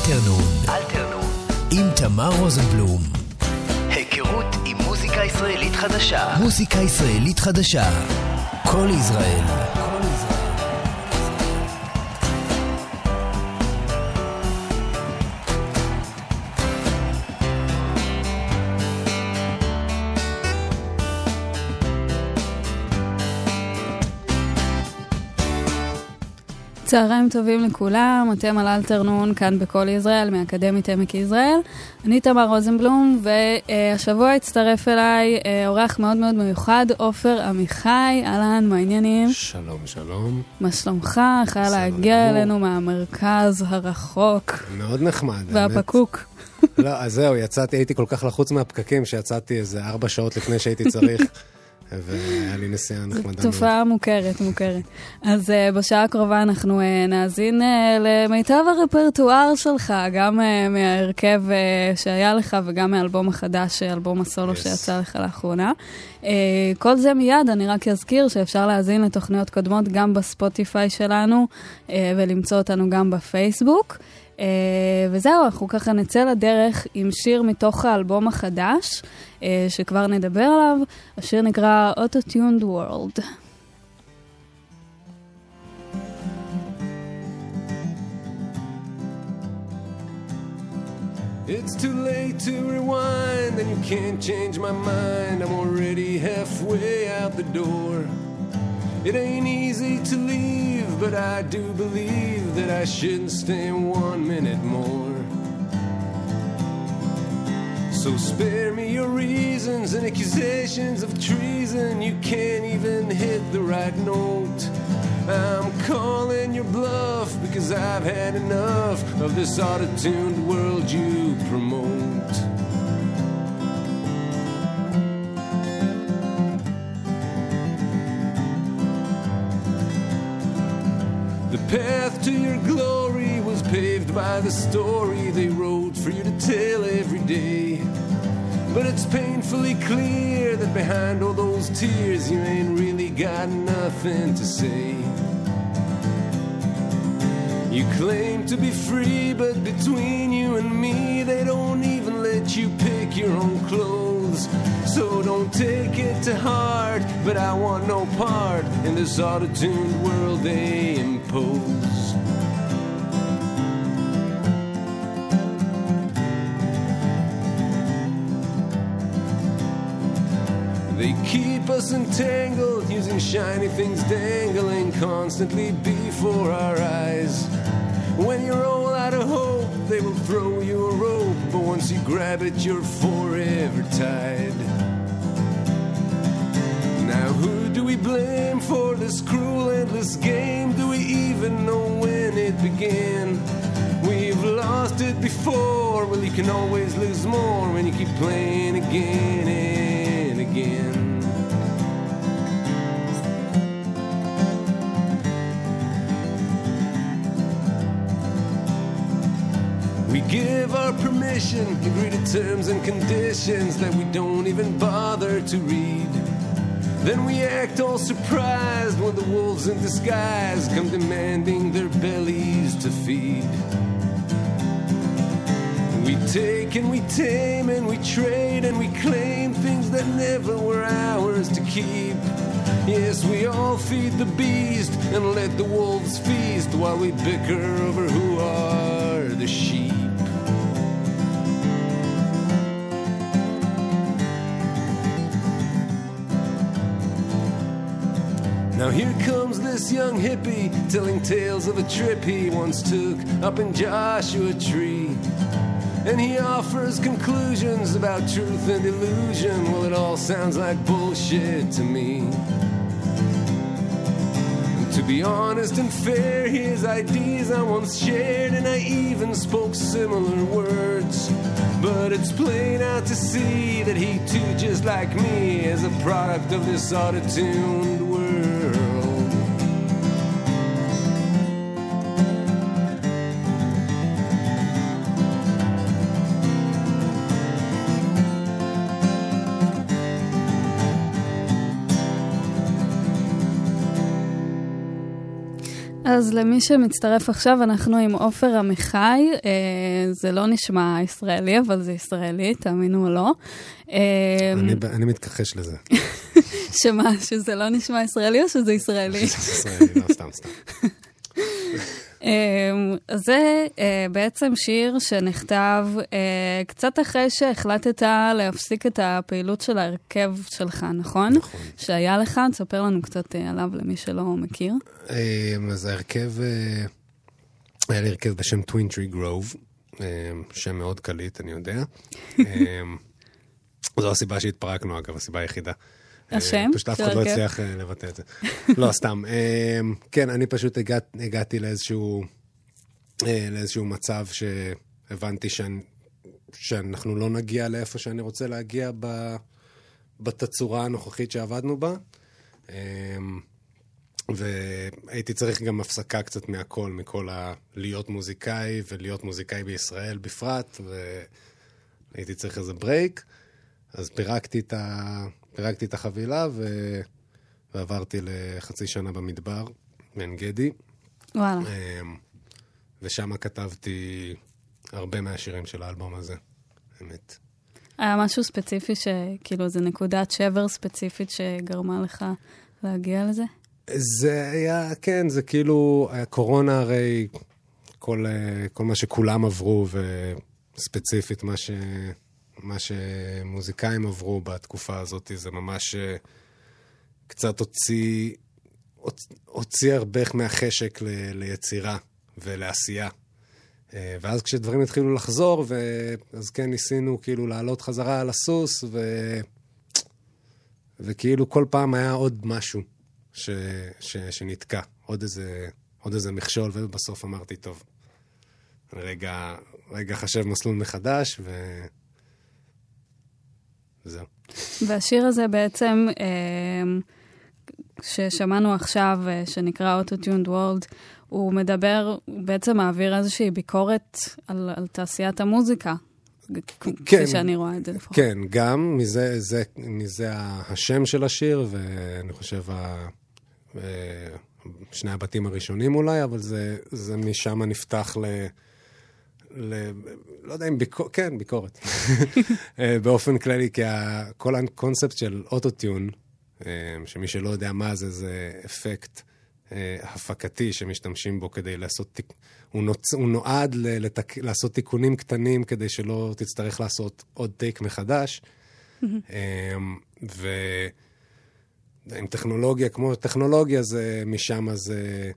אלתרנון. אלתרנון. עם תמר רוזנבלום. היכרות עם מוזיקה ישראלית חדשה. מוזיקה ישראלית חדשה. כל ישראל. צהריים טובים לכולם, אתם על אלתרנון, כאן בכל ישראל, מאקדמית עמק יזרעאל. אני תמר רוזנבלום, והשבוע הצטרף אליי אה, אורח מאוד מאוד מיוחד, עופר עמיחי. אהלן, מה העניינים? שלום, שלום. מה שלומך? היה להגיע אלינו מהמרכז הרחוק. מאוד נחמד, והפקוק. לא, אז זהו, יצאתי, הייתי כל כך לחוץ מהפקקים, שיצאתי איזה ארבע שעות לפני שהייתי צריך. והיה לי נסיעה נחמדה מאוד. תופעה מוכרת, מוכרת. אז uh, בשעה הקרובה אנחנו uh, נאזין uh, למיטב הרפרטואר שלך, גם uh, מההרכב uh, שהיה לך וגם מהאלבום החדש, אלבום הסולו yes. שיצא לך לאחרונה. Uh, כל זה מיד, אני רק אזכיר שאפשר להאזין לתוכניות קודמות גם בספוטיפיי שלנו uh, ולמצוא אותנו גם בפייסבוק. Uh, וזהו, אנחנו ככה נצא לדרך עם שיר מתוך האלבום החדש, uh, שכבר נדבר עליו. השיר נקרא Auto-Tuned World. It's too late to rewind, and you can't change my mind. I'm already halfway out the door. It ain't easy to leave, but I do believe that I shouldn't stay one minute more. So spare me your reasons and accusations of treason. You can't even hit the right note. I'm calling your bluff because I've had enough of this auto-tuned world you promote. Path to your glory was paved by the story they wrote for you to tell every day. But it's painfully clear that behind all those tears, you ain't really got nothing to say. You claim to be free, but between you and me, they don't even let you pick your own clothes. So don't take it to heart, but I want no part in this auto-tuned world they impose. They keep us entangled, using shiny things dangling constantly before our eyes. When you're all out of hope, they will throw you a rope, but once you grab it, you're forever tied. Now, who do we blame for this cruel, endless game? Do we even know when it began? We've lost it before, well, you can always lose more when you keep playing again and again. Give our permission, agree to terms and conditions that we don't even bother to read. Then we act all surprised when the wolves in disguise come demanding their bellies to feed. We take and we tame and we trade and we claim things that never were ours to keep. Yes, we all feed the beast and let the wolves feast while we bicker over who are the sheep. Now here comes this young hippie telling tales of a trip he once took up in Joshua Tree. And he offers conclusions about truth and illusion. Well, it all sounds like bullshit to me. To be honest and fair, his ideas I once shared, and I even spoke similar words. But it's plain out to see that he too, just like me, is a product of this auto-tuned אז למי שמצטרף עכשיו, אנחנו עם עופר עמיחי. אה, זה לא נשמע ישראלי, אבל זה ישראלי, תאמינו או לא. אה, אני, אני מתכחש לזה. שמה, שזה לא נשמע ישראלי או שזה ישראלי? שזה ישראלי, לא, סתם, סתם. אמ, זה אה, בעצם שיר שנכתב אה, קצת אחרי שהחלטת להפסיק את הפעילות של ההרכב שלך, נכון? נכון. שהיה לך, תספר לנו קצת אה, עליו למי שלא מכיר. אמ, אז ההרכב, היה לי הרכב בשם טווין טרי גרוב, שם מאוד קליט, אני יודע. אמ, זו הסיבה שהתפרקנו, אגב, הסיבה היחידה. השם? פשוט אף אחד לא הצליח אה, לבטא את זה. לא, סתם. אה, כן, אני פשוט הגעתי לאיזשהו, אה, לאיזשהו מצב שהבנתי שאנחנו לא נגיע לאיפה שאני רוצה להגיע בתצורה הנוכחית שעבדנו בה. והייתי צריך גם הפסקה קצת מהכל, מכל ה... להיות מוזיקאי ולהיות מוזיקאי בישראל בפרט, והייתי צריך איזה ברייק. אז פירקתי את, ה... פירקתי את החבילה ו... ועברתי לחצי שנה במדבר, מעין גדי. וואלה. אמ, ושם כתבתי הרבה מהשירים של האלבום הזה, אמת. היה משהו ספציפי, שכאילו, איזה נקודת שבר ספציפית שגרמה לך להגיע לזה? זה היה, כן, זה כאילו, הקורונה הרי, כל, כל מה שכולם עברו, וספציפית מה ש... מה שמוזיקאים עברו בתקופה הזאת, זה ממש אה, קצת הוציא, הוציא הרבה מהחשק ל, ליצירה ולעשייה. אה, ואז כשדברים התחילו לחזור, ו... אז כן ניסינו כאילו לעלות חזרה על הסוס, ו... וכאילו כל פעם היה עוד משהו ש... ש... שנתקע, עוד איזה, עוד איזה מכשול, ובסוף אמרתי, טוב, רגע, רגע חשב מסלול מחדש, ו... זהו. והשיר הזה בעצם, אה, ששמענו עכשיו, אה, שנקרא Auto-Tuned World, הוא מדבר, הוא בעצם מעביר איזושהי ביקורת על, על תעשיית המוזיקה. כן, כפי שאני רואה את זה לפחות. כן, גם מזה, זה, מזה השם של השיר, ואני חושב ה, אה, שני הבתים הראשונים אולי, אבל זה, זה משם נפתח ל... ל... לא יודע אם ביקורת, כן, ביקורת. אה, באופן כללי, כי כל הקונספט של אוטוטיון, אה, שמי שלא יודע מה זה, זה אפקט אה, הפקתי שמשתמשים בו כדי לעשות... הוא, נוצ... הוא נועד לתק... לעשות תיקונים קטנים כדי שלא תצטרך לעשות עוד טייק מחדש. ו... עם טכנולוגיה כמו טכנולוגיה, זה משם זה,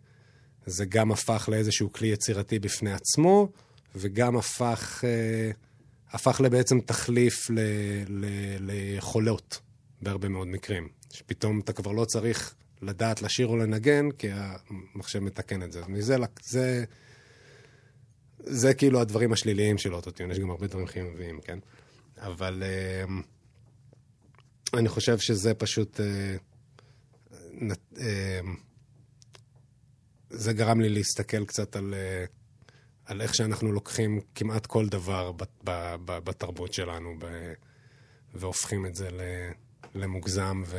זה גם הפך לאיזשהו כלי יצירתי בפני עצמו, וגם הפך, אה, הפך לבעצם תחליף ל, ל, ליכולות בהרבה מאוד מקרים. שפתאום אתה כבר לא צריך לדעת לשיר או לנגן, כי המחשב מתקן את זה. מזה, זה, זה כאילו הדברים השליליים של אוטוטיון, יש גם הרבה דברים חיוביים, כן? אבל uh, אני חושב שזה פשוט... Uh, זה גרם לי להסתכל קצת על... על איך שאנחנו לוקחים כמעט כל דבר בתרבות שלנו ב, והופכים את זה למוגזם ו...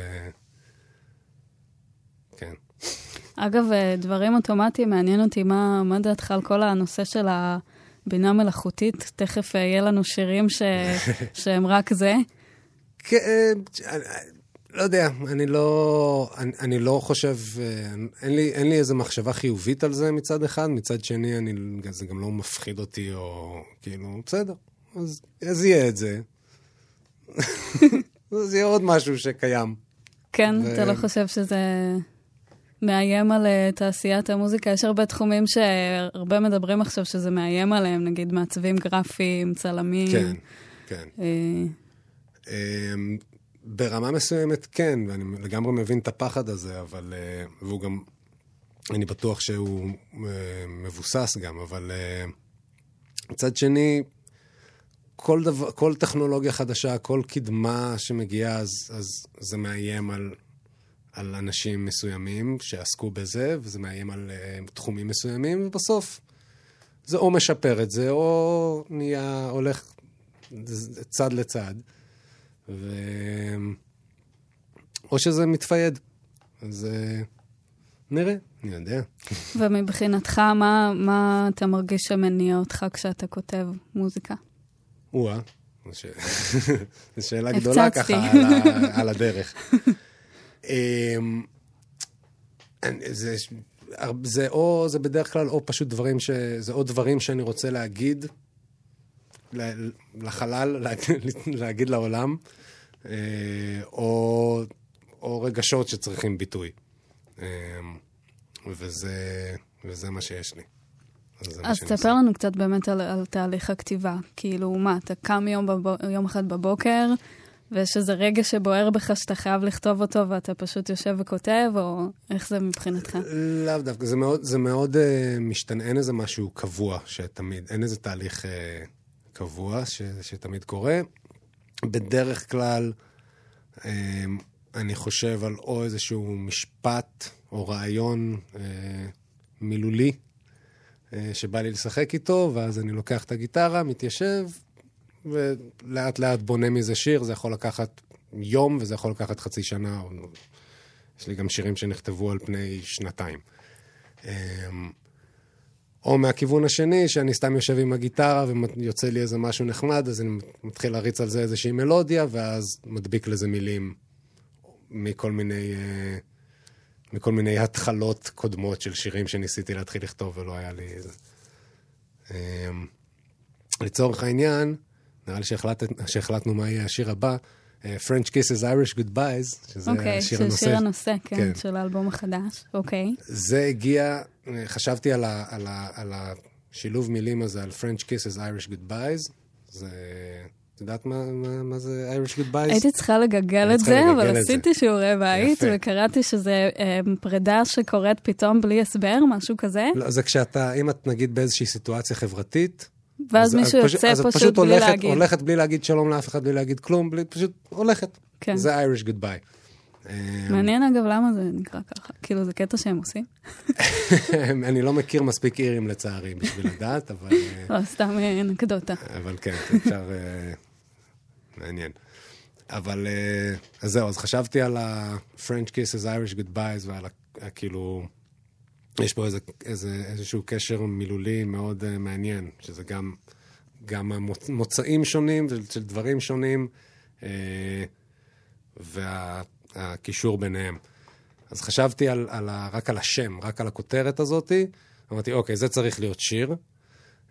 כן. אגב, אה, דברים אוטומטיים, מעניין אותי מה, מה דעתך על כל הנושא של הבינה מלאכותית. תכף אה, יהיה לנו שירים ש... שהם רק זה. אה, לא יודע, אני לא, אני, אני לא חושב, אה, אין לי, אין לי איזו מחשבה חיובית על זה מצד אחד, מצד שני אני, זה גם לא מפחיד אותי, או כאילו, בסדר, אז, אז יהיה את זה. אז יהיה עוד משהו שקיים. כן, ו... אתה לא חושב שזה מאיים על uh, תעשיית המוזיקה? יש הרבה תחומים שהרבה מדברים עכשיו שזה מאיים עליהם, נגיד מעצבים גרפיים, צלמים. כן, כן. Uh... ברמה מסוימת כן, ואני לגמרי מבין את הפחד הזה, אבל... אה, והוא גם... אני בטוח שהוא אה, מבוסס גם, אבל אה, מצד שני, כל, דבר, כל טכנולוגיה חדשה, כל קדמה שמגיעה, אז, אז זה מאיים על, על אנשים מסוימים שעסקו בזה, וזה מאיים על תחומים מסוימים, ובסוף זה או משפר את זה, או נהיה, הולך צד לצד. ו... או שזה מתפייד. אז uh, נראה, אני יודע. ומבחינתך, מה, מה אתה מרגיש שמניע אותך כשאתה כותב מוזיקה? או-אה, זו שאלה גדולה ככה על, ה, על הדרך. אמ, זה, זה או, זה בדרך כלל, או פשוט דברים ש... זה או דברים שאני רוצה להגיד לחלל, להגיד לעולם, אה, או, או רגשות שצריכים ביטוי. אמ, וזה, וזה מה שיש לי. אז תספר לנו קצת באמת על, על תהליך הכתיבה. כאילו, מה, אתה קם יום, בב... יום אחד בבוקר, ויש איזה רגע שבוער בך שאתה חייב לכתוב אותו ואתה פשוט יושב וכותב, או איך זה מבחינתך? לאו דווקא, זה מאוד, זה מאוד uh, משתנה, אין איזה משהו קבוע שתמיד, אין איזה תהליך uh, קבוע ש, שתמיד קורה. בדרך כלל, uh, אני חושב על או איזשהו משפט או רעיון uh, מילולי אה, שבא לי לשחק איתו, ואז אני לוקח את הגיטרה, מתיישב, ולאט לאט בונה מזה שיר. זה יכול לקחת יום, וזה יכול לקחת חצי שנה. יש לי גם שירים שנכתבו על פני שנתיים. או מהכיוון השני, שאני סתם יושב עם הגיטרה ויוצא לי איזה משהו נחמד, אז אני מתחיל להריץ על זה איזושהי מלודיה, ואז מדביק לזה מילים מכל מיני... Uh, מכל מיני התחלות קודמות של שירים שניסיתי להתחיל לכתוב ולא היה לי איזה... אמ, לצורך העניין, נראה לי שהחלט, שהחלטנו מה יהיה השיר הבא, French Kisses Irish Goodbyes, שזה okay, אוקיי, שיר הנושא. שיר הנושא, כן, כן, של האלבום החדש, אוקיי. Okay. זה הגיע, חשבתי על, ה, על, ה, על השילוב מילים הזה, על French Kisses Irish Goodbyes, זה את יודעת מה, מה, מה זה Irish Goodbyes? הייתי צריכה לגגל את זה, אבל עשיתי שיעורי בית, וקראתי שזה um, פרידה שקורית פתאום בלי הסבר, משהו כזה. לא, זה כשאתה, אם את נגיד באיזושהי סיטואציה חברתית, ואז מישהו יוצא פשוט, פשוט, פשוט בלי הולכת, להגיד. הולכת בלי להגיד שלום לאף אחד, בלי להגיד כלום, בלי, פשוט הולכת. כן. זה Irish Goodbye. מעניין אגב למה זה נקרא ככה, כאילו זה קטע שהם עושים. אני לא מכיר מספיק אירים לצערי בשביל לדעת, אבל... לא, סתם אנקדוטה. אבל כן, אפשר... מעניין. אבל אז זהו, אז חשבתי על ה-French Kisses, Irish Goodbyes ועל ה... כאילו... יש פה איזה, איזה, איזשהו קשר מילולי מאוד uh, מעניין, שזה גם, גם המוצאים שונים של, של דברים שונים, uh, וה... הקישור ביניהם. אז חשבתי על, על ה, רק על השם, רק על הכותרת הזאת. אמרתי, אוקיי, זה צריך להיות שיר.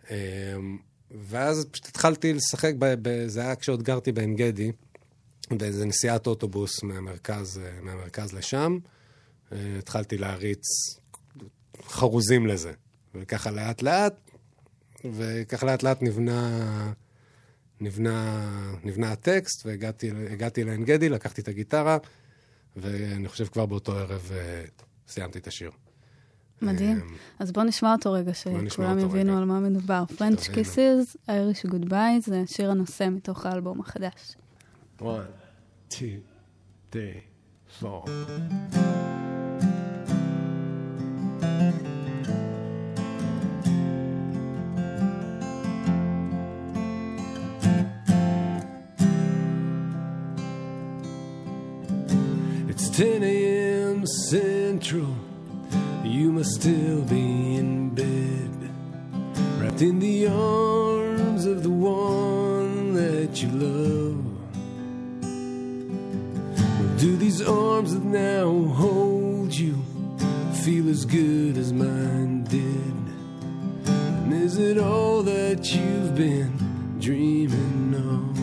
אמ, ואז פשוט התחלתי לשחק, ב, ב, זה היה כשעוד גרתי בעין גדי, באיזה נסיעת אוטובוס מהמרכז, מהמרכז לשם. התחלתי להריץ חרוזים לזה. וככה לאט לאט, וככה לאט לאט נבנה, נבנה, נבנה הטקסט, והגעתי לעין גדי, לקחתי את הגיטרה. ואני חושב כבר באותו ערב uh, סיימתי את השיר. מדהים. Um, אז בוא נשמע אותו רגע, שכולם יבינו. על מה מדובר. French Kisses, Irish Goodbye, זה שיר הנושא מתוך האלבום החדש. One, two, three, four. It's 10 a.m. Central. You must still be in bed, wrapped in the arms of the one that you love. Do these arms that now feel as good as mine did? And is it all that you've been dreaming of?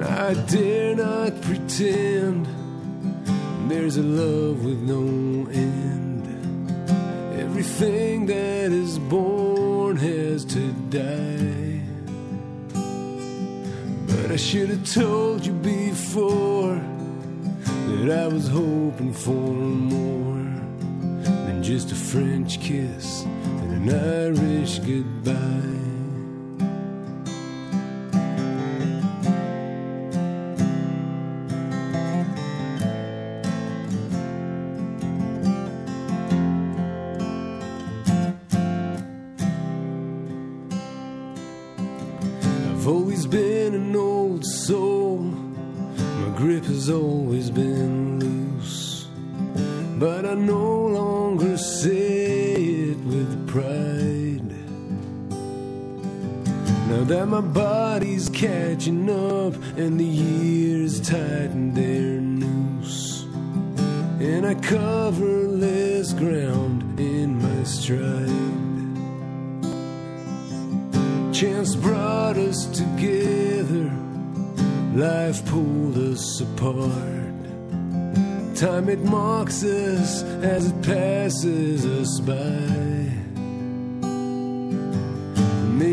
I dare not pretend there's a love with no end. Everything that is born has to die. But I should have told you before that I was hoping for more than just a French kiss and an Irish goodbye.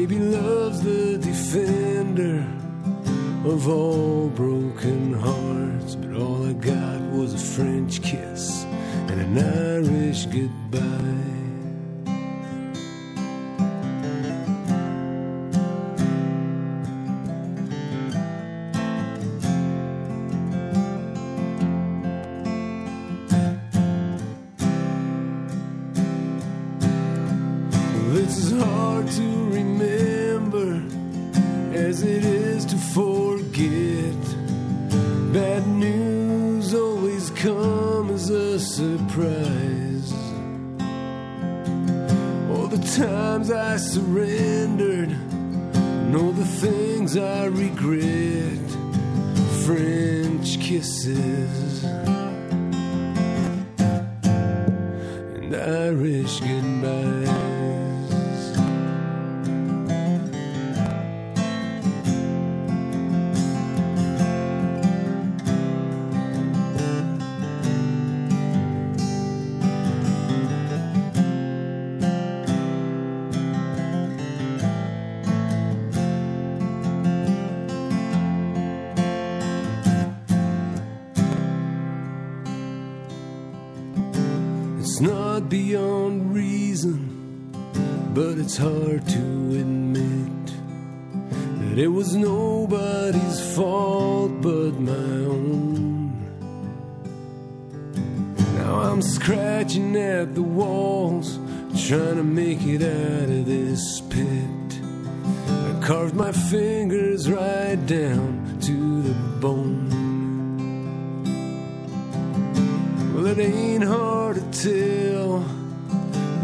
Maybe love's the defender of all broken hearts, but all I got was a French kiss and an Irish goodbye.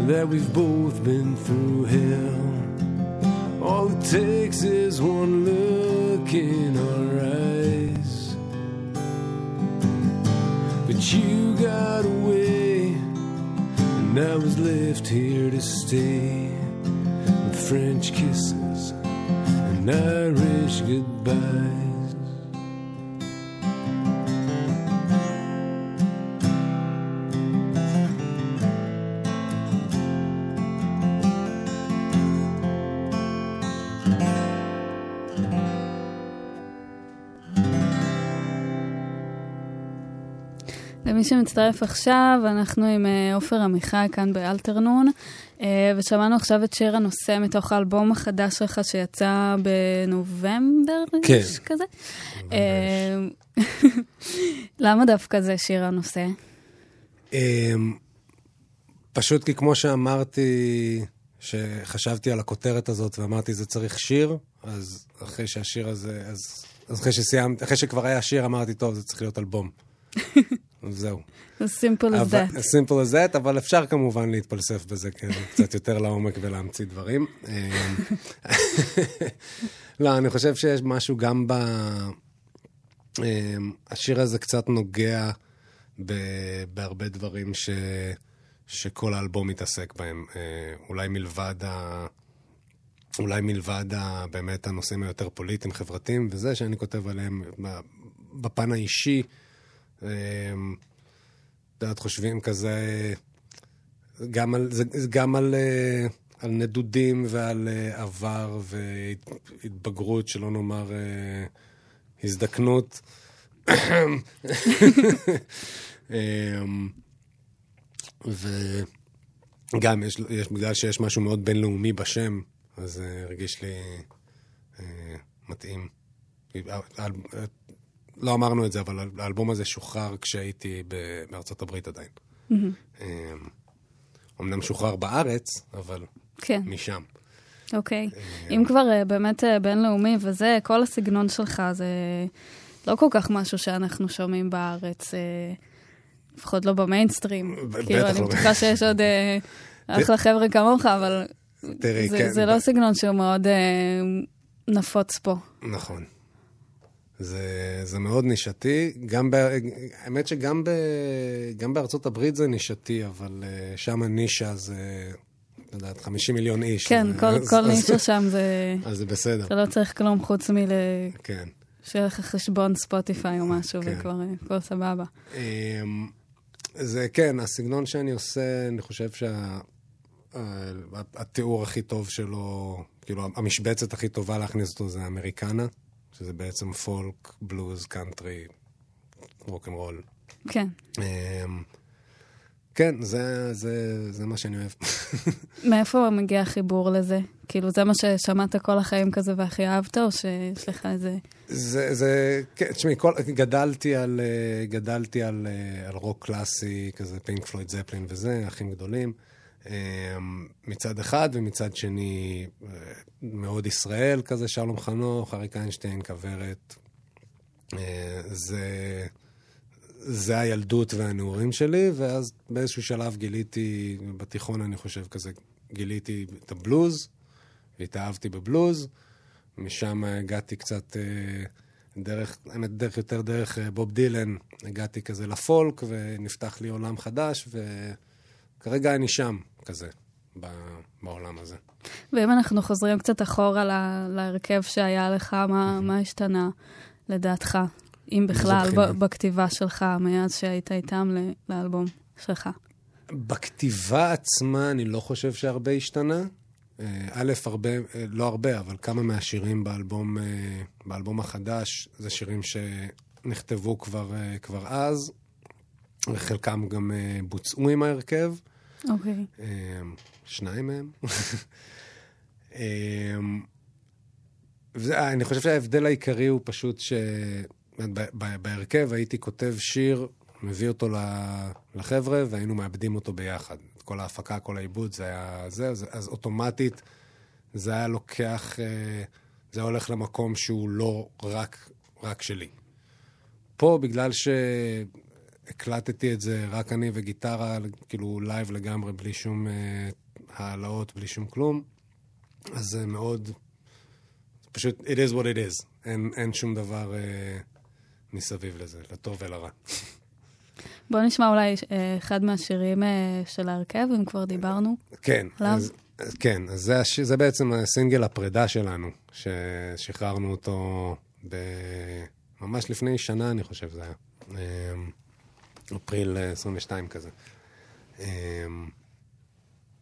That we've both been through hell. All it takes is one look in our eyes. But you got away, and I was left here to stay with French kisses and Irish goodbyes. שמצטרף עכשיו, אנחנו עם אה, עופר עמיחי כאן באלתרנון, אה, ושמענו עכשיו את שיר הנושא מתוך האלבום החדש שלך שיצא בנובמבר, כן. כזה. אה, למה דווקא זה שיר הנושא? פשוט כי כמו שאמרתי, שחשבתי על הכותרת הזאת ואמרתי, זה צריך שיר, אז אחרי שהשיר הזה, אז, אז אחרי שסיימת, אחרי שכבר היה שיר, אמרתי, טוב, זה צריך להיות אלבום. זהו. זה simple as that. simple as that, אבל אפשר כמובן להתפלסף בזה כן, קצת יותר לעומק ולהמציא דברים. אמ, לא, אני חושב שיש משהו גם ב... אמ, השיר הזה קצת נוגע ב- בהרבה דברים ש... שכל האלבום מתעסק בהם. אה, אולי מלבד ה... אולי מלבד ה... באמת הנושאים היותר פוליטיים, חברתיים, וזה שאני כותב עליהם בפן האישי. אמ, את יודעת, חושבים כזה, גם על, זה, גם על, אה, על נדודים ועל אה, עבר והתבגרות, שלא נאמר אה, הזדקנות. אמ, וגם, יש, יש, בגלל שיש משהו מאוד בינלאומי בשם, אז הרגיש לי מתאים. לא אמרנו את זה, אבל האלבום הזה שוחרר כשהייתי בארצות הברית עדיין. אמ, אמנם שוחרר בארץ, אבל כן, משם. אוקיי. אם כבר אה, באמת אה, בינלאומי וזה, כל הסגנון שלך זה לא כל כך משהו שאנחנו שומעים בארץ. אה, לפחות לא במיינסטרים. כאילו, אני לא. בטוחה שיש עוד אחלה חבר'ה כמוך, אבל זה- כן. זה לא סגנון שהוא מאוד נפוץ פה. נכון. זה, זה מאוד נישתי. גם ב, האמת שגם ב, גם בארצות הברית זה נישתי, אבל uh, שם הנישה זה, את יודעת, 50 מיליון איש. כן, זה, כל- אז, כל אז, נישה שם זה... אז זה בסדר, אתה לא צריך כלום חוץ מל... כן. שיהיה לך חשבון ספוטיפיי או משהו, כן. וכבר אה, הכל סבבה. אמ, זה כן, הסגנון שאני עושה, אני חושב שהתיאור הכי טוב שלו, כאילו המשבצת הכי טובה להכניס אותו זה אמריקנה, שזה בעצם פולק, בלוז, קאנטרי, רוקנרול. כן. אמ, כן, זה, זה, זה מה שאני אוהב. מאיפה מגיע החיבור לזה? כאילו, זה מה ששמעת כל החיים כזה והכי אהבת, או שיש לך איזה... זה, זה, כן, תשמעי, גדלתי על, אה, גדלתי על, אה, על רוק קלאסי, כזה פינק פלויד זפלין וזה, אחים גדולים. אה, מצד אחד, ומצד שני, אה, מאוד ישראל, כזה שלום חנוך, אריק איינשטיין, כוורת. אה, זה, זה הילדות והנעורים שלי, ואז באיזשהו שלב גיליתי, בתיכון אני חושב כזה, גיליתי את הבלוז, והתאהבתי בבלוז. משם הגעתי קצת אה, דרך, האמת, דרך יותר דרך בוב דילן, הגעתי כזה לפולק, ונפתח לי עולם חדש, וכרגע אני שם, כזה, בעולם הזה. ואם אנחנו חוזרים קצת אחורה ל- להרכב שהיה לך, מה, מה השתנה לדעתך, אם בכלל? ב- בכתיבה שלך, מאז שהיית איתם לאלבום שלך? בכתיבה עצמה אני לא חושב שהרבה השתנה. אה, א', הרבה, אה, לא הרבה, אבל כמה מהשירים באלבום, אה, באלבום החדש, זה שירים שנכתבו כבר, כבר אז, וחלקם גם אה, בוצעו עם ההרכב. אוקיי. אמ, שניים מהם. וזה- אני חושב שההבדל העיקרי הוא פשוט ש... ב- ב- בהרכב הייתי כותב שיר, מביא אותו לחבר'ה, והיינו מאבדים אותו ביחד. כל ההפקה, כל העיבוד, זה היה זה, אז, אז אוטומטית זה היה לוקח, אה, זה היה הולך למקום שהוא לא רק, רק שלי. פה, בגלל שהקלטתי את זה רק אני וגיטרה, כאילו live לגמרי, בלי שום אה, העלאות, בלי שום כלום, אז זה מאוד... פשוט, it is what it is. אין, אין שום דבר אה, מסביב לזה, לטוב ולרע. בוא נשמע אולי אה, אחד מהשירים אה, של ההרכב, אם כבר דיברנו. כן, עליו? אז, כן, אז זה, הש... זה בעצם הסינגל הפרידה שלנו, ששחררנו אותו ב... ממש לפני שנה, אני חושב זה היה. אמ, אפריל אה, 22 כזה. אמ,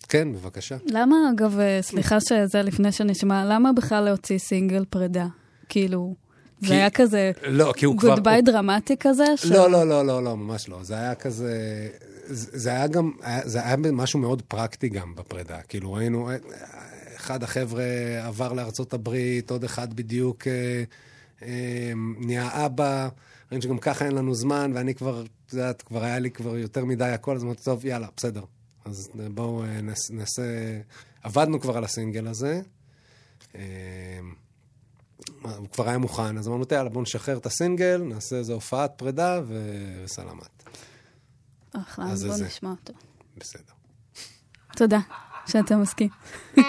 כן, בבקשה. למה, אגב, אה, סליחה שזה לפני שנשמע, למה בכלל להוציא סינגל פרידה? כאילו, כי- זה היה כזה לא, כי הוא כבר... גוד ביי הוא- דרמטי כזה? ש- לא, לא, לא, לא, לא, ממש לא. זה היה כזה... זה היה גם, זה היה משהו מאוד פרקטי גם בפרידה. כאילו, ראינו, אה, אחד החבר'ה עבר לארצות הברית, עוד אחד בדיוק אה, אה, נהיה אבא, ראינו שגם ככה אין לנו זמן, ואני כבר, את יודעת, כבר היה לי כבר יותר מדי הכל, אז אמרתי, טוב, יאללה, בסדר. אז בואו אה, נעש- נעשה... עבדנו כבר על הסינגל הזה. אה, הוא כבר היה מוכן, אז אמרנו, יאללה, בואו נשחרר את הסינגל, נעשה איזו הופעת פרידה ו- וסלמת. אחלה, אז אז זה בוא זה. נשמע אותו. בסדר. תודה שאתה מסכים.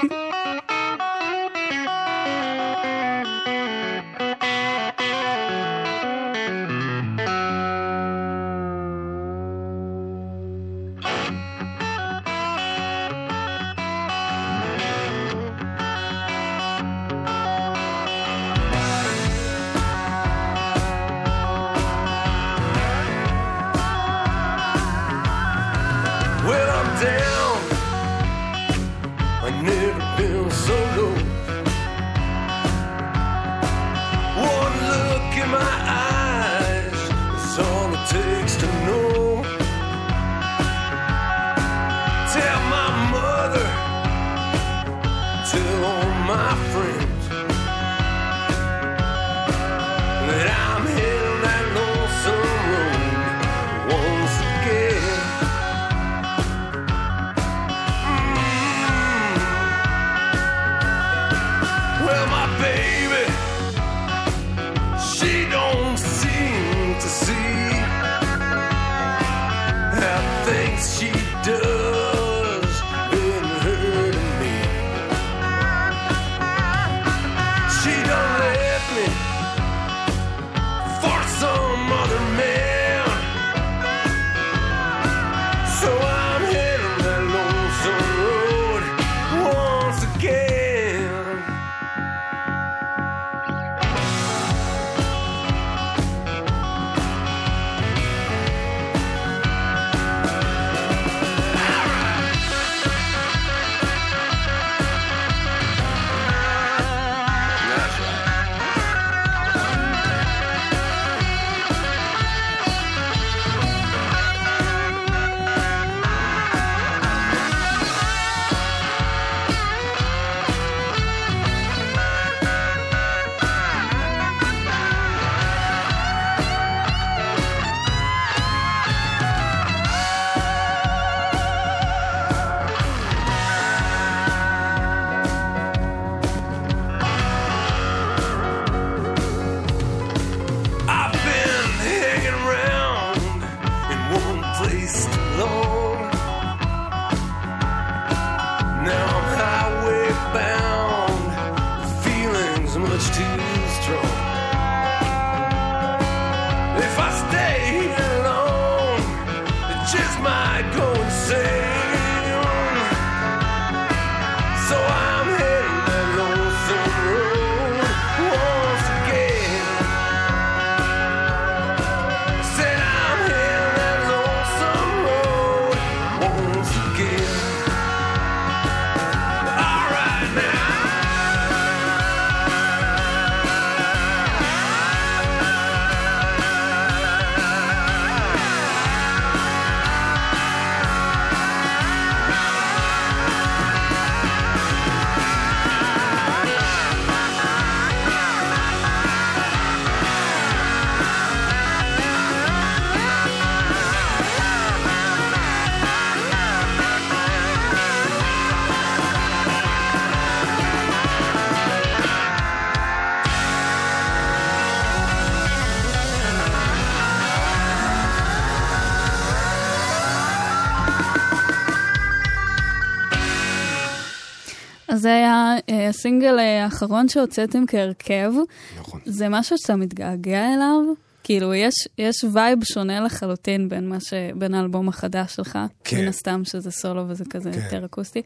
אז זה היה אה, הסינגל אה, האחרון שהוצאתם כהרכב. נכון. זה משהו שאתה מתגעגע אליו? כאילו, יש, יש וייב שונה לחלוטין בין, ש... בין האלבום החדש שלך, כן. מן הסתם שזה סולו וזה כזה כן. יותר אקוסטי,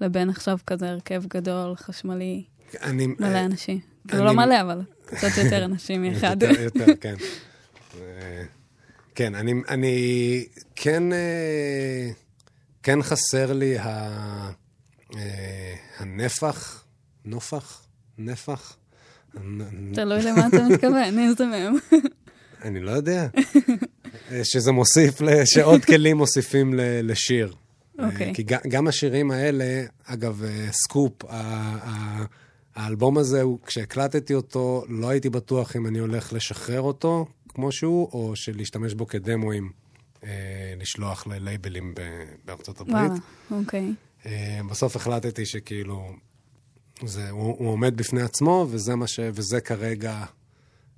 לבין עכשיו כזה הרכב גדול, חשמלי, אני... מלא אנשים. כאילו אני- לא מלא, אבל קצת יותר אנשים מאחד. יותר, יותר, כן. אה, כן, אני, אני כן, אה, כן חסר לי ה, אה, הנפח, נופח, נפח. תלוי למה אתה מתכוון, איזה מהם. אני לא יודע. אה, שזה מוסיף, שעוד כלים מוסיפים לשיר. אוקיי. אה, כי ג- גם השירים האלה, אגב, אה, סקופ, האלבום הזה, כשהקלטתי אותו, לא הייתי בטוח אם אני הולך לשחרר אותו כמו שהוא, או שלהשתמש בו כדמואים, אה, לשלוח ללייבלים בארצות הברית. וואלה, אוקיי. אה, בסוף החלטתי שכאילו, זה, הוא, הוא עומד בפני עצמו, וזה, מה ש, וזה כרגע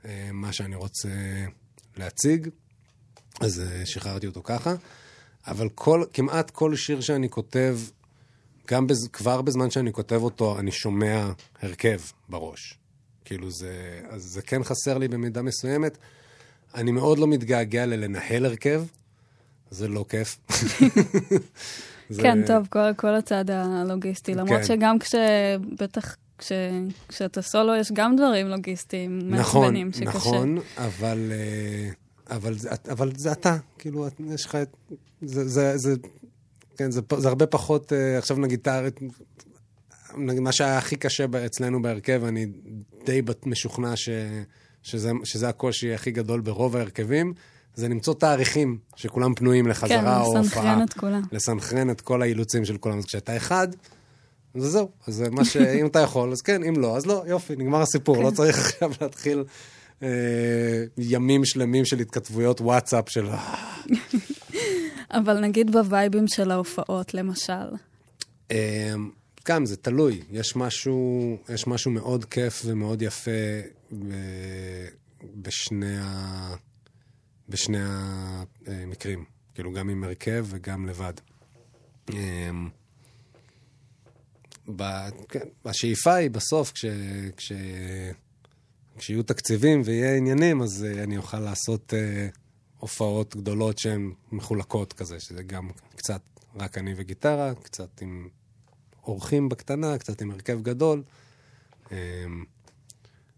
אה, מה שאני רוצה להציג. אז אה, שחררתי אותו ככה. אבל כל, כמעט כל שיר שאני כותב, גם בז, כבר בזמן שאני כותב אותו, אני שומע הרכב בראש. כאילו זה, אז זה כן חסר לי במידה מסוימת. אני מאוד לא מתגעגע ללנהל הרכב, זה לא כיף. זה- כן, טוב, כל, כל הצד הלוגיסטי, למרות כן. שגם כש... בטח כש, כשאתה סולו יש גם דברים לוגיסטיים נכון, מעצבנים שקשה. נכון, אבל, אה, אבל, אבל זה אתה, כאילו, יש לך את... זה, זה, זה, כן, זה, זה הרבה פחות, אה, עכשיו נגיד, מה שהיה הכי קשה אצלנו בהרכב, אני די משוכנע ש, שזה, שזה הקושי הכי גדול ברוב ההרכבים, זה למצוא תאריכים שכולם פנויים לחזרה או כן, הופעה. לסנכרן את כולם. לסנכרן את כל האילוצים של כולם. אז כשאתה אחד, אז זהו. אז זה מה ש... אם אתה יכול, אז כן, אם לא, אז לא, יופי, נגמר הסיפור. כן. לא צריך עכשיו להתחיל אה, ימים שלמים של התכתבויות וואטסאפ של... אבל נגיד בווייבים של ההופעות, למשל. אה, גם, זה תלוי. יש משהו, יש משהו מאוד כיף ומאוד יפה ב, בשני, ה, בשני המקרים. כאילו, גם עם הרכב וגם לבד. אה, ב, כן, השאיפה היא בסוף, כש, כש, כשיהיו תקציבים ויהיה עניינים, אז אה, אני אוכל לעשות אה, הופעות גדולות שהן מחולקות כזה, שזה גם קצת רק אני וגיטרה, קצת עם אורחים בקטנה, קצת עם הרכב גדול. אה,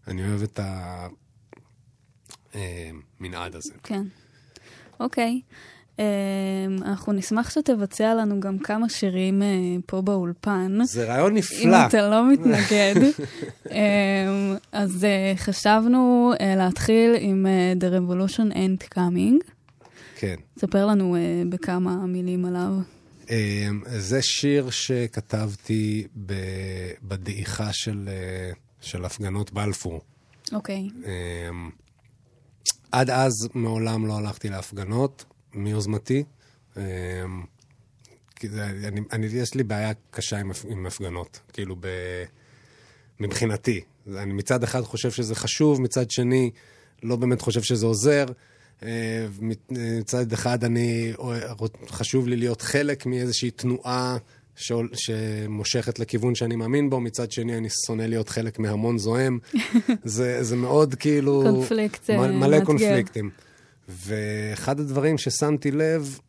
אני אוהב את המנעד הזה. כן. אוקיי. אמ, אנחנו נשמח שתבצע לנו גם כמה שירים אה, פה באולפן. זה רעיון אם נפלא. אתה לא מתנגד. אמ, אז אה, חשבנו אה, להתחיל עם The Revolution Ain't Coming. כן. ספר לנו בכמה מילים עליו. אמ, זה שיר שכתבתי בדעיכה של, של הפגנות בלפור. אוקיי. אמ, עד אז מעולם לא הלכתי להפגנות, מיוזמתי. אמ, אני, אני, יש לי בעיה קשה עם, עם הפגנות, כאילו ב, מבחינתי. אני מצד אחד חושב שזה חשוב, מצד שני לא באמת חושב שזה עוזר. אה, מצד אחד אני, חשוב לי להיות חלק מאיזושהי תנועה שעול- שמושכת לכיוון שאני מאמין בו, מצד שני אני שונא להיות חלק מהמון זועם. זה, זה מאוד כאילו... קונפליקט, אה, מ- מלא מאתגר. קונפליקטים. ואחד הדברים ששמתי לב,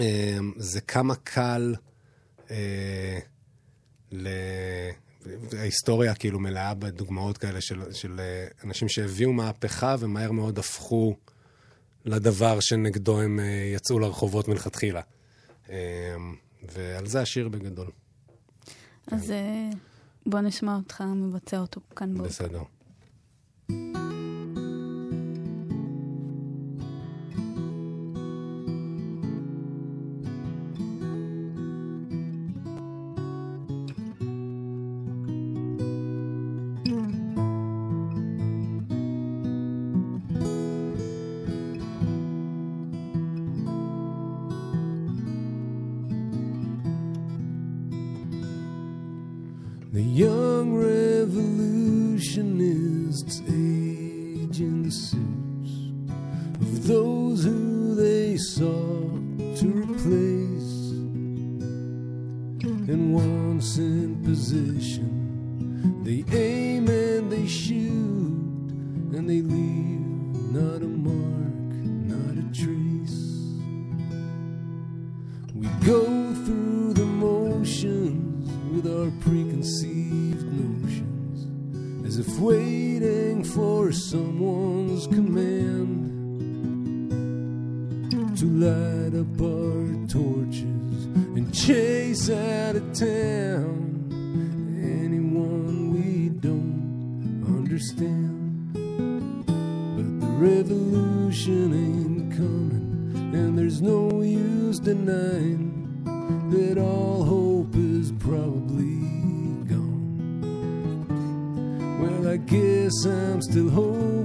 אה, זה כמה קל אה, ל... ההיסטוריה כאילו מלאה בדוגמאות כאלה של, של אה, אנשים שהביאו מהפכה ומהר מאוד הפכו לדבר שנגדו הם אה, יצאו לרחובות מלכתחילה. ועל זה השיר בגדול. אז אה, בוא נשמע אותך מבצע אותו כאן. בסדר. The revolution ain't coming, and there's no use denying that all hope is probably gone. Well, I guess I'm still hoping,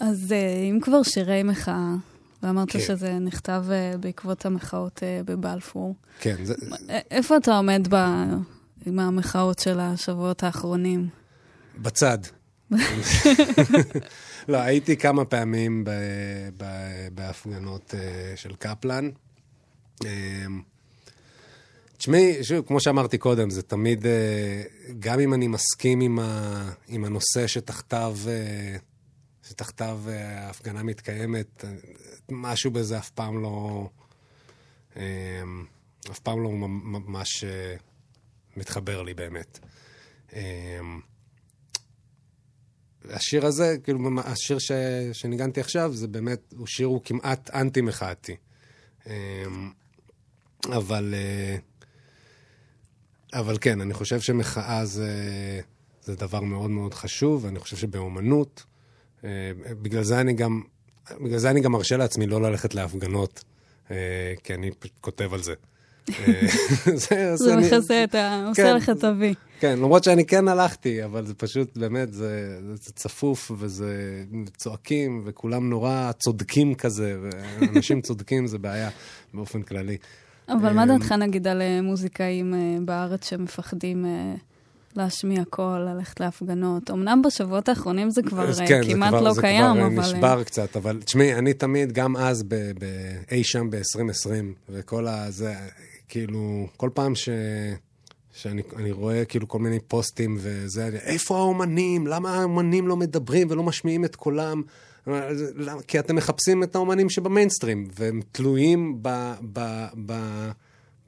אז אה, אם כבר שירי מחאה, ואמרת כן. שזה נכתב אה, בעקבות המחאות אה, בבלפור, כן, זה, איפה אתה עומד ב... עם המחאות של השבועות האחרונים? בצד. לא, הייתי כמה פעמים ב, ב, בהפגנות של קפלן. תשמעי, שוב, כמו שאמרתי קודם, זה תמיד, אה, גם אם אני מסכים עם, ה, עם הנושא שתחתיו, אה, שתחתיו אה, ההפגנה מתקיימת, משהו בזה אף פעם לא, אף פעם לא ממ- ממש מתחבר לי באמת. השיר הזה, כאילו, השיר ש... שניגנתי עכשיו, זה באמת, הוא שיר הוא כמעט אנטי-מחאתי. אבל, אבל כן, אני חושב שמחאה זה, זה דבר מאוד מאוד חשוב, ואני חושב שבאומנות, אה, בגלל זה אני גם, בגלל זה אני גם מרשה לעצמי לא ללכת להפגנות, אה, כי אני כותב על זה. זה מכסה את ה... עושה כן. לך את ה-V. כן, למרות שאני כן הלכתי, אבל זה פשוט, באמת, זה, זה צפוף וזה צועקים, וכולם נורא צודקים כזה, ואנשים צודקים זה בעיה באופן כללי. אבל מה דעתך נגיד על אה, מוזיקאים אה, בארץ שמפחדים אה, להשמיע קול, ללכת להפגנות? אמנם בשבועות האחרונים זה כבר כן, כמעט זה כבר, לא זה קיים, אבל... זה כבר נשבר קצת, אבל תשמעי, אני תמיד, גם אז, אי שם ב-2020, וכל ה... זה, כאילו, כל פעם ש... שאני רואה כאילו כל מיני פוסטים וזה, איפה האומנים? למה האומנים לא מדברים ולא משמיעים את קולם? כי אתם מחפשים את האומנים שבמיינסטרים, והם תלויים ב, ב, ב,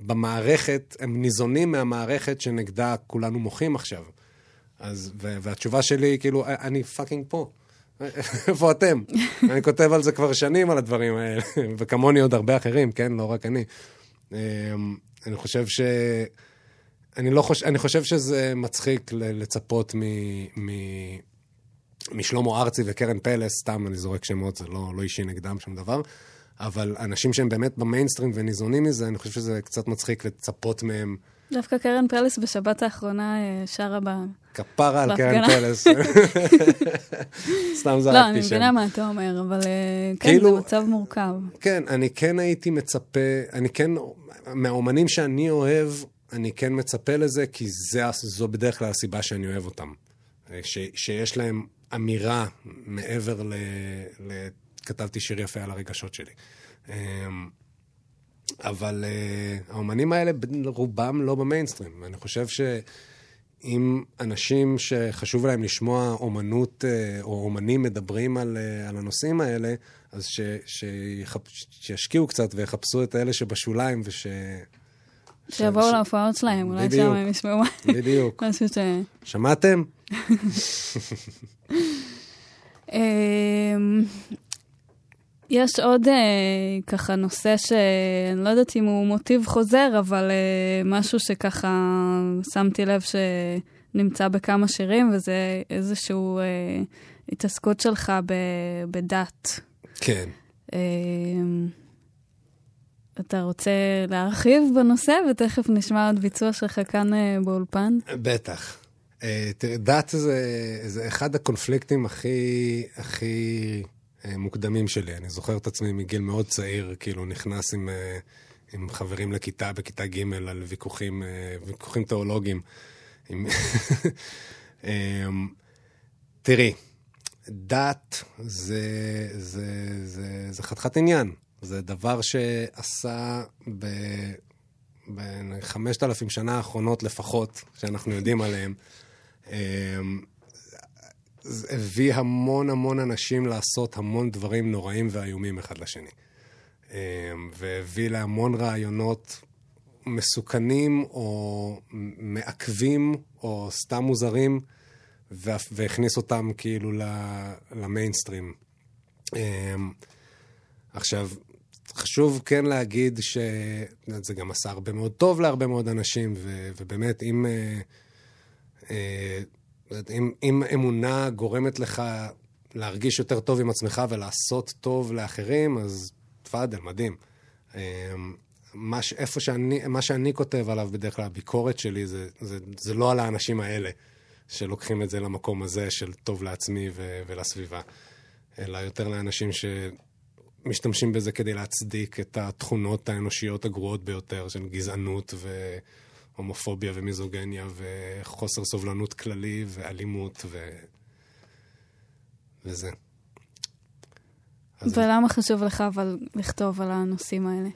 במערכת, הם ניזונים מהמערכת שנגדה כולנו מוחים עכשיו. אז, והתשובה שלי היא כאילו, אני fucking פה. איפה אתם? אני כותב על זה כבר שנים, על הדברים האלה, וכמוני עוד הרבה אחרים, כן? לא רק אני. אמ, אני חושב ש... אני, לא חוש... אני חושב שזה מצחיק לצפות מ... מ... משלמה ארצי וקרן פלס, סתם אני זורק שמות, זה לא, לא אישי נגדם שום דבר, אבל אנשים שהם באמת במיינסטרים וניזונים מזה, אני חושב שזה קצת מצחיק לצפות מהם. דווקא קרן פלס בשבת האחרונה אה, שרה ב... כפרה על קרן פלס. סתם זרקתי שם. לא, אני מבינה מה אתה אומר, אבל אה, כן, כאילו, זה מצב מורכב. כן, אני כן הייתי מצפה, אני כן, מהאומנים שאני אוהב, אני כן מצפה לזה, כי זה, זו בדרך כלל הסיבה שאני אוהב אותם. אה, ש, שיש להם אמירה מעבר ל, ל... כתבתי שיר יפה על הרגשות שלי. אמ, אבל uh, האומנים האלה, רובם לא במיינסטרים. אני חושב שאם אנשים שחשוב להם לשמוע אומנות uh, או אומנים מדברים על, uh, על הנושאים האלה, אז ש, שיחפ... שישקיעו קצת ויחפשו את האלה שבשוליים וש... שיבואו ש... להופעות שלהם, אולי שם הם ישמעו. משהו ש... שמעתם? אמ, יש עוד אה, ככה נושא שאני לא יודעת אם הוא מוטיב חוזר, אבל אה, משהו שככה שמתי לב שנמצא בכמה שירים, וזה איזושהי אה, התעסקות שלך ב, בדת. כן. אה, אתה רוצה להרחיב בנושא, ותכף נשמע עוד ביצוע שלך כאן אה, באולפן? בטח. אה, תראה, דת זה, זה אחד הקונפליקטים הכי, הכי אה, מוקדמים שלי. אני זוכר את עצמי מגיל מאוד צעיר, כאילו נכנס עם, עם חברים לכיתה, בכיתה ג' על ויכוחים, ויכוחים תיאולוגיים. עם... תראי, דת זה, זה, זה, זה חתיכת עניין. זה דבר שעשה ב... בחמשת אלפים שנה האחרונות לפחות, שאנחנו יודעים עליהם, אמ, הביא המון המון אנשים לעשות המון דברים נוראים ואיומים אחד לשני. אמ, והביא להמון רעיונות מסוכנים או מעכבים או סתם מוזרים, והכניס אותם כאילו למיינסטרים. אמ, עכשיו, חשוב כן להגיד שזה גם עשה הרבה מאוד טוב להרבה מאוד אנשים, ובאמת, אם, אה, אם, אם אמונה גורמת לך להרגיש יותר טוב עם עצמך ולעשות טוב לאחרים, אז תפאדל, מדהים. אה, מה, ש, איפה שאני, מה שאני כותב עליו בדרך כלל, הביקורת שלי, זה, זה, זה לא על האנשים האלה שלוקחים את זה למקום הזה של טוב לעצמי ו, ולסביבה, אלא יותר לאנשים ש... משתמשים בזה כדי להצדיק את התכונות האנושיות הגרועות ביותר של גזענות והומופוביה ומיזוגניה וחוסר סובלנות כללי ואלימות ו... וזה. ולמה חשוב לך אבל לכתוב על הנושאים האלה?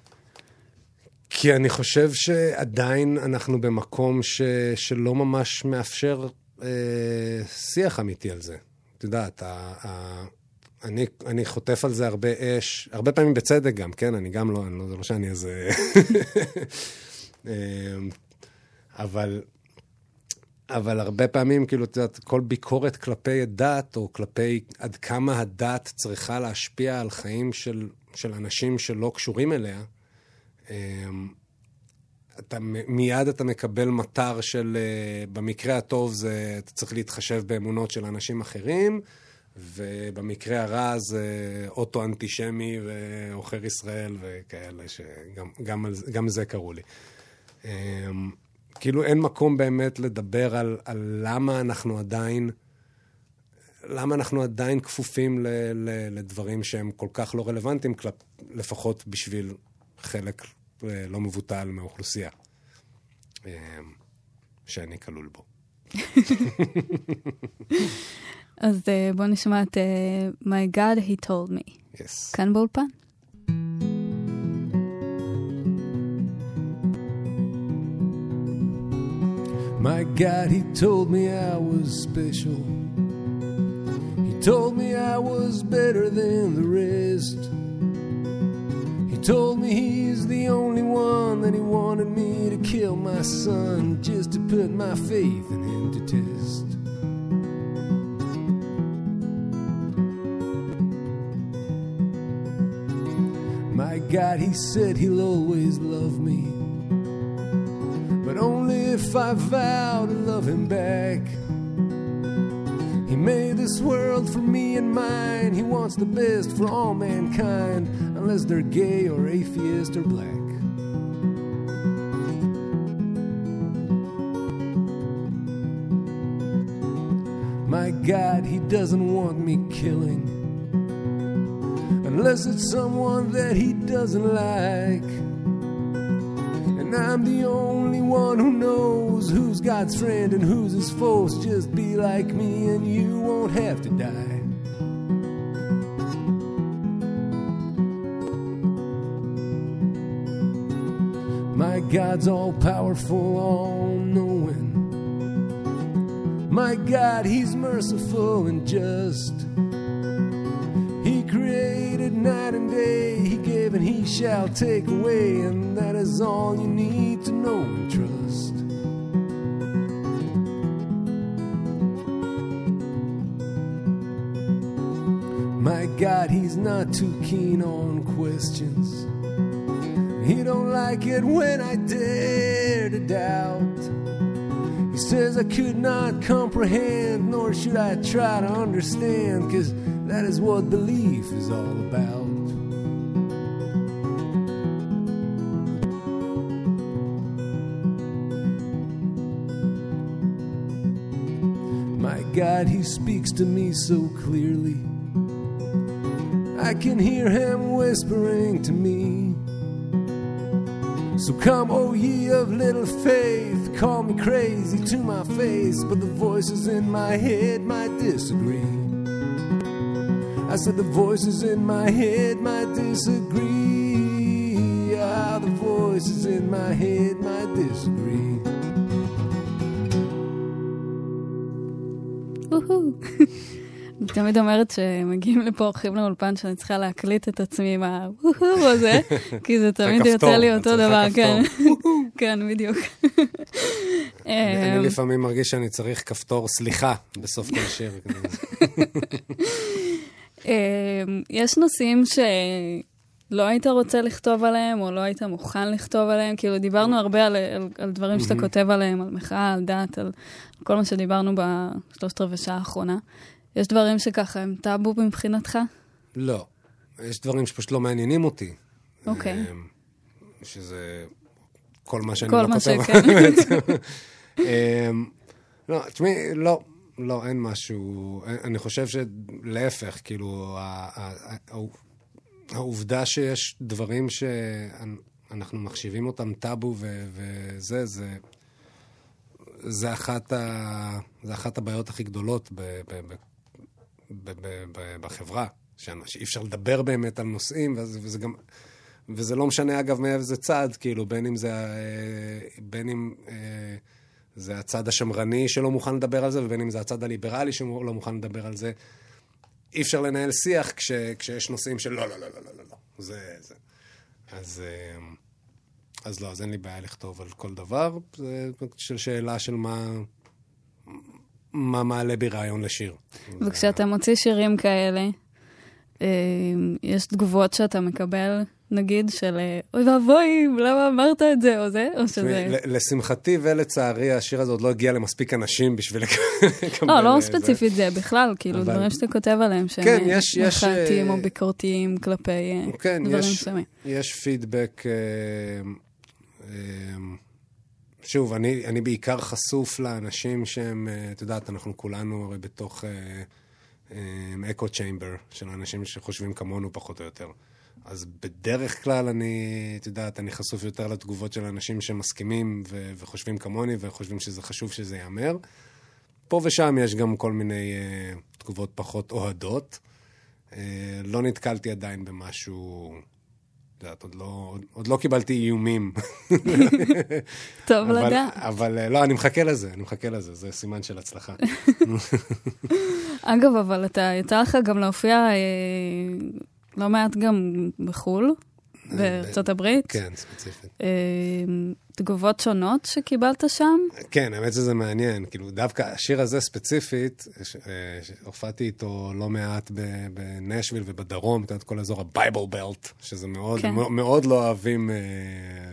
כי אני חושב שעדיין אנחנו במקום ש... שלא ממש מאפשר אה, שיח אמיתי על זה. את יודעת, ה... ה... אני, אני חוטף על זה הרבה אש, הרבה פעמים בצדק גם, כן? אני גם לא, אני לא זה לא שאני איזה... אמ, אבל, אבל הרבה פעמים, כאילו, את יודעת, כל ביקורת כלפי דת, או כלפי עד כמה הדת צריכה להשפיע על חיים של, של אנשים שלא קשורים אליה, אמ, אתה, מיד אתה מקבל מטר של, אה, במקרה הטוב זה, אתה צריך להתחשב באמונות של אנשים אחרים, ובמקרה הרע זה אוטו-אנטישמי ועוכר ישראל וכאלה, שגם גם, גם זה קראו לי. כאילו אין מקום באמת לדבר על, על למה אנחנו עדיין, למה אנחנו עדיין כפופים ל, ל, לדברים שהם כל כך לא רלוונטיים, כלפ, לפחות בשביל חלק אה, לא מבוטל מהאוכלוסייה, אמ, שאני כלול בו. אז uh, בוא נשמע את My God He Told Me. Yes. כאן באולפן. My God, He told me I was special. He told me I was better than the rest. He told me He's the only one that He wanted me to kill my son just to put my faith in Him to test. My God, He said He'll always love me, but only if I vow to love Him back. He made this world for me and mine. He wants the best for all mankind, unless they're gay or atheist or black. My God, He doesn't want me killing unless it's someone that he doesn't like. And I'm the only one who knows who's God's friend and who's his foe. Just be like me and you won't have to die. My God's all powerful, all knowing. My God, He's merciful and just. He shall take away, and that is all you need to know and trust. My God, He's not too keen on questions. He don't like it when I dare to doubt. He says I could not comprehend, nor should I try to understand, cause that is what belief is all about. Speaks to me so clearly. I can hear Him whispering to me. So come, O ye of little faith, call me crazy to my face, but the voices in my head might disagree. I said the voices in my head might disagree. Ah, the voices in my head תמיד אומרת שמגיעים לפה אורחים לאולפן שאני צריכה להקליט את עצמי עם הוהו הזה, כי זה תמיד יוצא לי אותו דבר, כן. כן, בדיוק. אני לפעמים מרגיש שאני צריך כפתור סליחה בסוף כל שיר. יש נושאים שלא היית רוצה לכתוב עליהם, או לא היית מוכן לכתוב עליהם? כאילו, דיברנו הרבה על, על, על דברים שאתה כותב עליהם, על מחאה, על דת, על כל מה שדיברנו בשלושת רבעי שעה האחרונה. יש דברים שככה הם טאבו מבחינתך? לא. יש דברים שפשוט לא מעניינים אותי. אוקיי. שזה כל מה שאני כל לא מה כותב. שכן. בעצם. אמ, לא, תשמעי, לא, לא, אין משהו. אני חושב שלהפך, כאילו, העובדה שיש דברים שאנחנו מחשיבים אותם טאבו וזה, זה... זה אחת, ה... זה אחת הבעיות הכי גדולות ב... ב... ב... בחברה, שאי אפשר לדבר באמת על נושאים, וזה, וזה גם... וזה לא משנה, אגב, מאיזה צד, כאילו, בין אם זה, אה, בין אם אה, זה הצד השמרני שלא מוכן לדבר על זה, ובין אם זה הצד הליברלי שלא מוכן לדבר על זה. אי אפשר לנהל שיח כש, כשיש נושאים של לא, לא, לא, לא, לא, לא, לא. זה, זה. אז, אה, אז לא, אז אין לי בעיה לכתוב על כל דבר. זה שאלה של מה, מה מעלה בי רעיון לשיר. וכשאתה מוציא שירים כאלה, אה, יש תגובות שאתה מקבל, נגיד, של אה, אוי ואבוי, למה אמרת את זה, או זה, או שזה... לשמחתי ולצערי, השיר הזה עוד לא הגיע למספיק אנשים בשביל לקבל... לא, לא ספציפית זה, בכלל, כאילו, דברים שאתה כותב עליהם, שהם כן. מחאתיים או ביקורתיים כלפי כן, דברים מסוימים. יש פידבק... שוב, אני, אני בעיקר חשוף לאנשים שהם, את יודעת, אנחנו כולנו הרי בתוך אקו uh, צ'יימבר של אנשים שחושבים כמונו פחות או יותר. אז בדרך כלל אני, את יודעת, אני חשוף יותר לתגובות של אנשים שמסכימים ו- וחושבים כמוני וחושבים שזה חשוב שזה ייאמר. פה ושם יש גם כל מיני uh, תגובות פחות אוהדות. Uh, לא נתקלתי עדיין במשהו את יודעת, עוד לא, עוד לא קיבלתי איומים. טוב אבל, לדעת. אבל אה, לא, אני מחכה לזה, אני מחכה לזה, זה סימן של הצלחה. אגב, אבל אתה, יצא לך גם להופיע אה, לא מעט גם בחו"ל, בארצות הברית. כן, ספציפית. אה, תגובות שונות שקיבלת שם? כן, האמת שזה מעניין. כאילו, דווקא השיר הזה ספציפית, אה, הופעתי איתו לא מעט בנשוויל ובדרום, את יודעת, כל אזור ה Bible Belt, שזה מאוד, כן. מאוד לא אוהבים אה,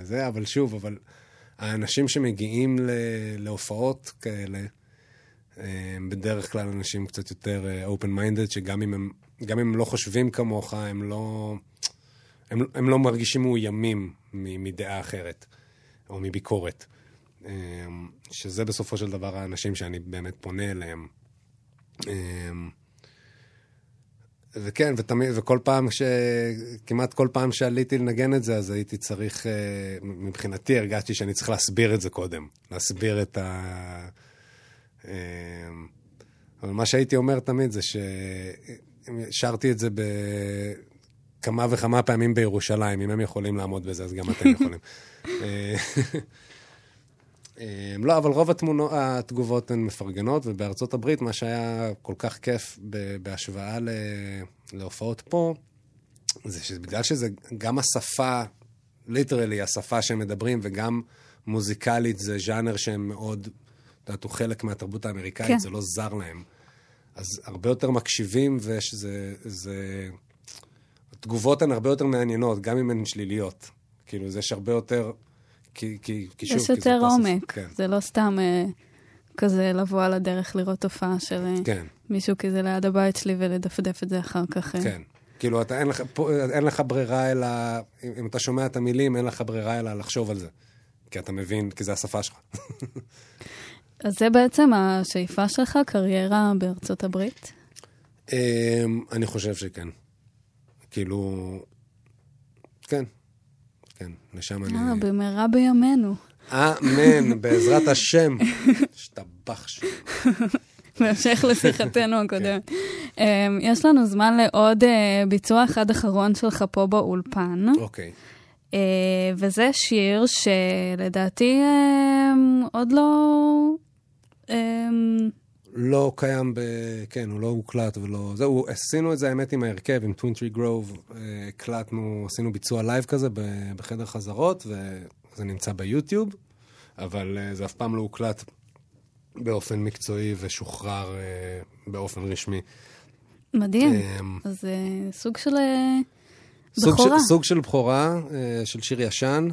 זה, אבל שוב, אבל האנשים שמגיעים להופעות כאלה, הם בדרך כלל אנשים קצת יותר open minded, שגם אם הם, אם הם לא חושבים כמוך, הם לא... הם, הם לא מרגישים מאוימים מדעה אחרת, או מביקורת. אמ, שזה בסופו של דבר האנשים שאני באמת פונה אליהם. אמ, וכן, ותמיד, וכל פעם ש... כמעט כל פעם שעליתי לנגן את זה, אז הייתי צריך, אה, מבחינתי הרגשתי שאני צריך להסביר את זה קודם. להסביר את ה... אמ, אבל מה שהייתי אומר תמיד זה ששרתי את זה ב... כמה וכמה פעמים בירושלים. אם הם יכולים לעמוד בזה, אז גם אתם יכולים. אה, אה, לא, אבל רוב התמונות, התגובות הן מפרגנות, ובארצות הברית, מה שהיה כל כך כיף בהשוואה ל, להופעות פה, זה שבגלל שזה גם השפה, ליטרלי, השפה שהם מדברים, וגם מוזיקלית זה ז'אנר שהם מאוד, את יודעת, הוא חלק מהתרבות האמריקאית, כן. זה לא זר להם. אז הרבה יותר מקשיבים, ושזה... זה, התגובות הן הרבה יותר מעניינות, גם אם הן שליליות. כאילו, זה יש הרבה יותר... כי, כי, כי שוב, יש יותר עומק, כן. זה לא סתם אה, כזה לבוא על הדרך לראות תופעה של אה, כן. מישהו כזה ליד הבית שלי ולדפדף את זה אחר כך. אה. כן. כאילו, אתה, אין, לך, פה, אין לך ברירה אלא, אם אתה שומע את המילים, אין לך ברירה אלא לחשוב על זה. כי אתה מבין, כי זה השפה שלך. אז זה בעצם השאיפה שלך, קריירה בארצות הברית? אמ, אני חושב שכן. כאילו, כן, כן, לשם אני... אה, במהרה בימינו. אמן, בעזרת השם. השתבח שם. בהמשך לשיחתנו הקודמת. כן. אמ, יש לנו זמן לעוד אה, ביצוע אחד אחרון שלך פה באולפן. אוקיי. אה, וזה שיר שלדעתי אמ, עוד לא... אמ, לא קיים ב... כן, הוא לא הוקלט ולא... זהו, עשינו את זה, האמת, עם ההרכב, עם Twintree Grove, הקלטנו, עשינו ביצוע live כזה בחדר חזרות, וזה נמצא ביוטיוב, אבל אה, זה אף פעם לא הוקלט באופן מקצועי ושוחרר אה, באופן רשמי. מדהים. אמ, אז אה, סוג של בכורה. סוג של בכורה, של שיר ישן,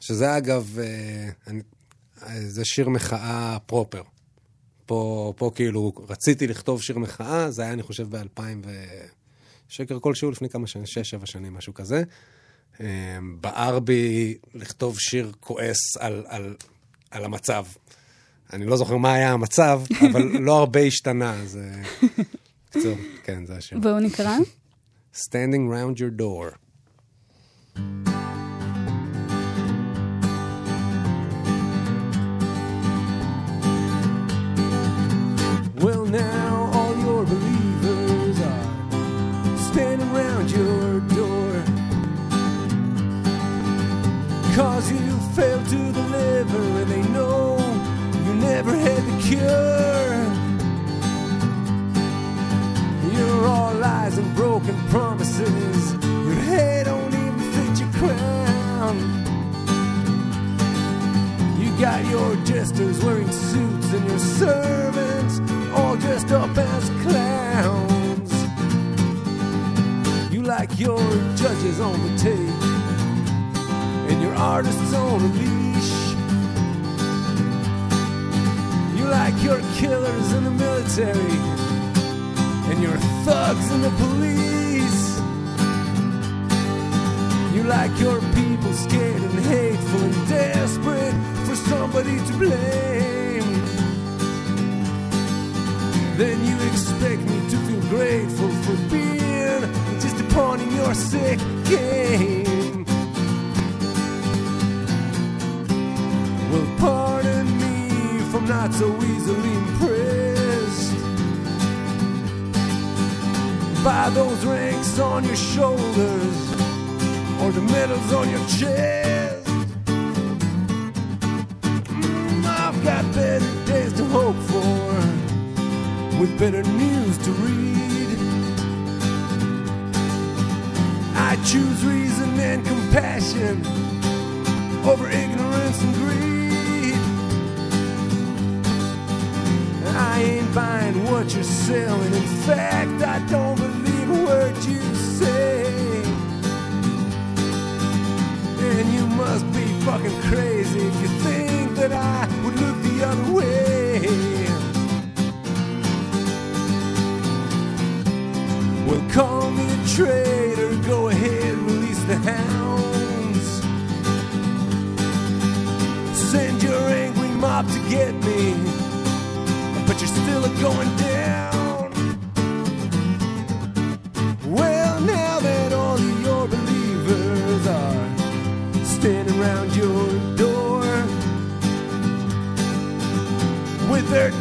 שזה אגב, זה שיר מחאה פרופר. פה, פה כאילו רציתי לכתוב שיר מחאה, זה היה, אני חושב, ב-2000 ו... שקר כלשהו, לפני כמה שנים, שש, שבע שנים, משהו כזה. אמ, בער בי לכתוב שיר כועס על, על, על המצב. אני לא זוכר מה היה המצב, אבל לא הרבה השתנה, אז... קצור, כן, זה השיר. והוא נקרא? Standing round your door. Now all your believers are standing around your door. Cause you failed to deliver, and they know you never had the cure. You're all lies and broken promises. Your head don't even fit your crown. You got your jesters wearing suits and your servants up as clowns. You like your judges on the tape and your artists on a leash. You like your killers in the military and your thugs in the police. You like your people scared and hateful and desperate for somebody to blame. Then you expect me to feel grateful for being just a pawn in your sick game. Well, pardon me if I'm not so easily impressed by those ranks on your shoulders or the medals on your chest. Better news to read. I choose reason and compassion over ignorance and greed. I ain't buying what you're selling. In fact, I don't believe a word you say. And you must be fucking crazy if you think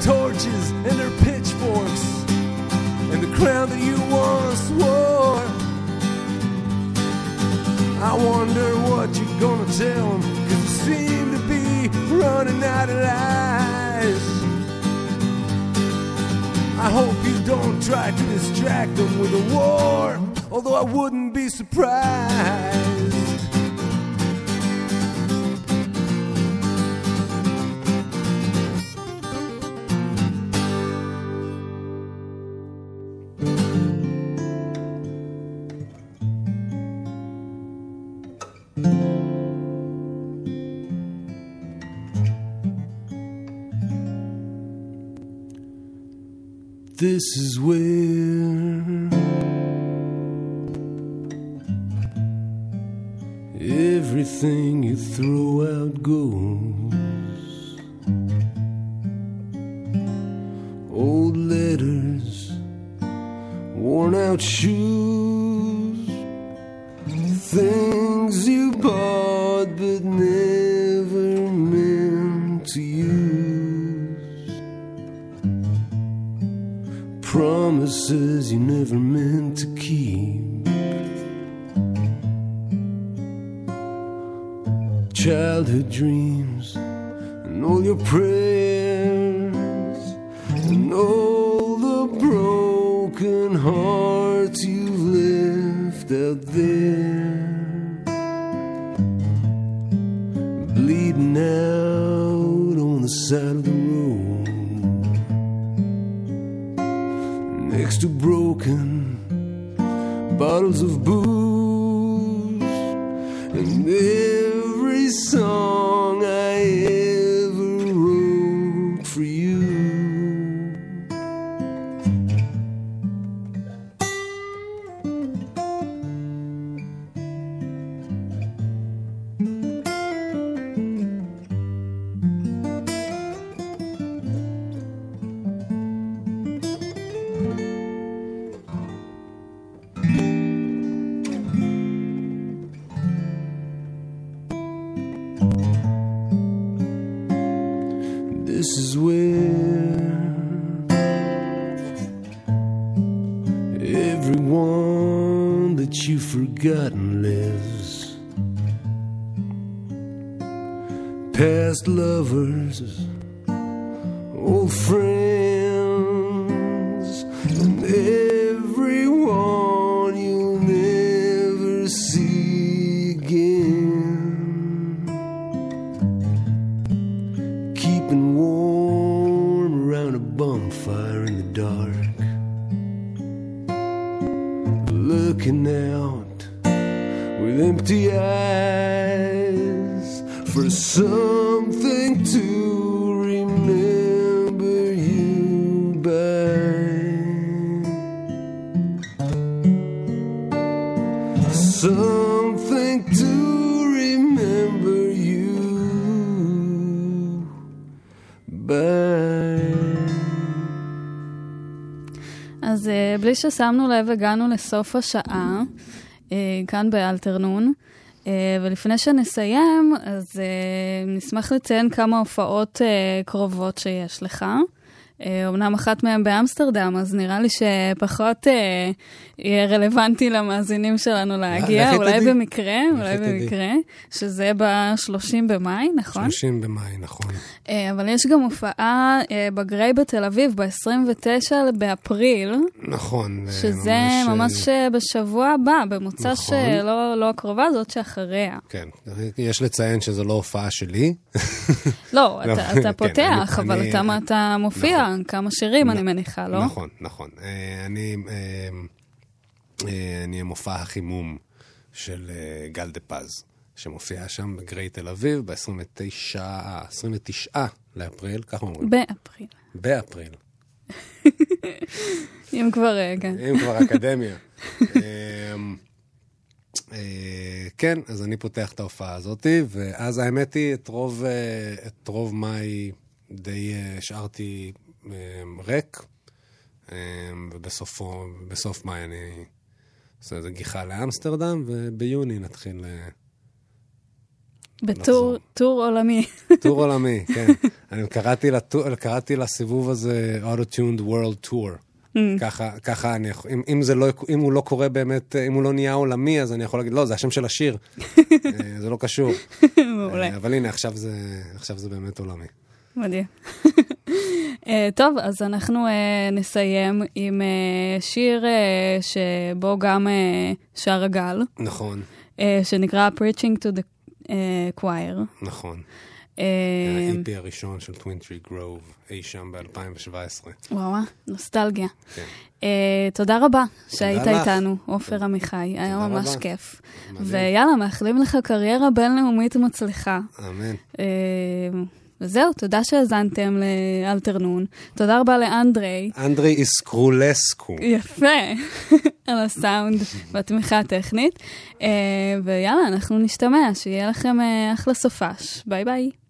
torches and their pitchforks and the crown that you once wore. I wonder what you're gonna tell them, cause you seem to be running out of lies. I hope you don't try to distract them with a war, although I wouldn't be surprised. This is where to broken bottles of booze. And every song ששמנו לב, הגענו לסוף השעה, אה, כאן באלתרנון. אה, ולפני שנסיים, אז אה, נשמח לציין כמה הופעות קרובות שיש לך. אה, אמנם אחת מהן באמסטרדם, אז נראה לי שפחות אה, יהיה רלוונטי למאזינים שלנו להגיע, אולי תדעי. במקרה, אולי תדעי. במקרה, שזה ב-30 במאי, נכון? 30 במאי, נכון. אה, אבל יש גם הופעה אה, בגריי בתל אביב ב-29 באפריל, נכון. זה שזה אה, ממש אה, בשבוע הבא, במוצ"ש נכון. אה, לא הקרובה, זאת שאחריה. כן, יש לציין שזו לא הופעה שלי. לא, לא, אתה- אתה כן, פותח, אני- אבל אני- אתה- אתה מופיע נכון. כמה שירים, אני מניחה, לא? נכון, נכון. אה, אני, אה, אה, אני המופע החימום של גל דה פז, שמופיע שם בגריי תל אביב ב-29 29 לאפריל, ככה אומרים. באפריל. באפריל. אם כבר, כן. אם כבר אקדמיה. אמ, כן, אז אני פותח את ההופעה הזאת, ואז האמת היא, את רוב, את רוב מאי די השארתי ריק, אה, ובסופו, בסוף מאי אני עושה איזה גיחה לאמסטרדם, וביוני נתחיל אה, בטור. טור עולמי. טור עולמי, כן. אני קראתי, לטור, קראתי לסיבוב הזה Auto-Tuned World Tour. ככה, ככה אני יכול, אם, אם, זה לא, אם הוא לא קורה באמת, אם הוא לא נהיה עולמי, אז אני יכול להגיד, לא, זה השם של השיר. אה, זה לא קשור. מעולה. אה, אבל הנה, עכשיו זה, עכשיו זה באמת עולמי. מדהים. אה, טוב, אז אנחנו אה, נסיים עם אה, שיר אה, שבו גם אה, שר הגל, נכון, אה, שנקרא Preaching to the אה, Choir. נכון. ה-EP הראשון של טווין טרי גרוב, אי שם ב-2017. וואו, נוסטלגיה. כן. אה, תודה רבה שהיית לך. איתנו, עופר עמיחי, היה תודה ממש רבה. כיף. מדהים. ויאללה, מאחלים לך קריירה בינלאומית מצליחה. אמן. אה, וזהו, תודה שהאזנתם לאלתרנון. תודה רבה לאנדרי. אנדרי איסקרולסקו. יפה, על הסאונד והתמיכה הטכנית. אה, ויאללה, אנחנו נשתמע, שיהיה לכם אה, אחלה סופש. ביי ביי.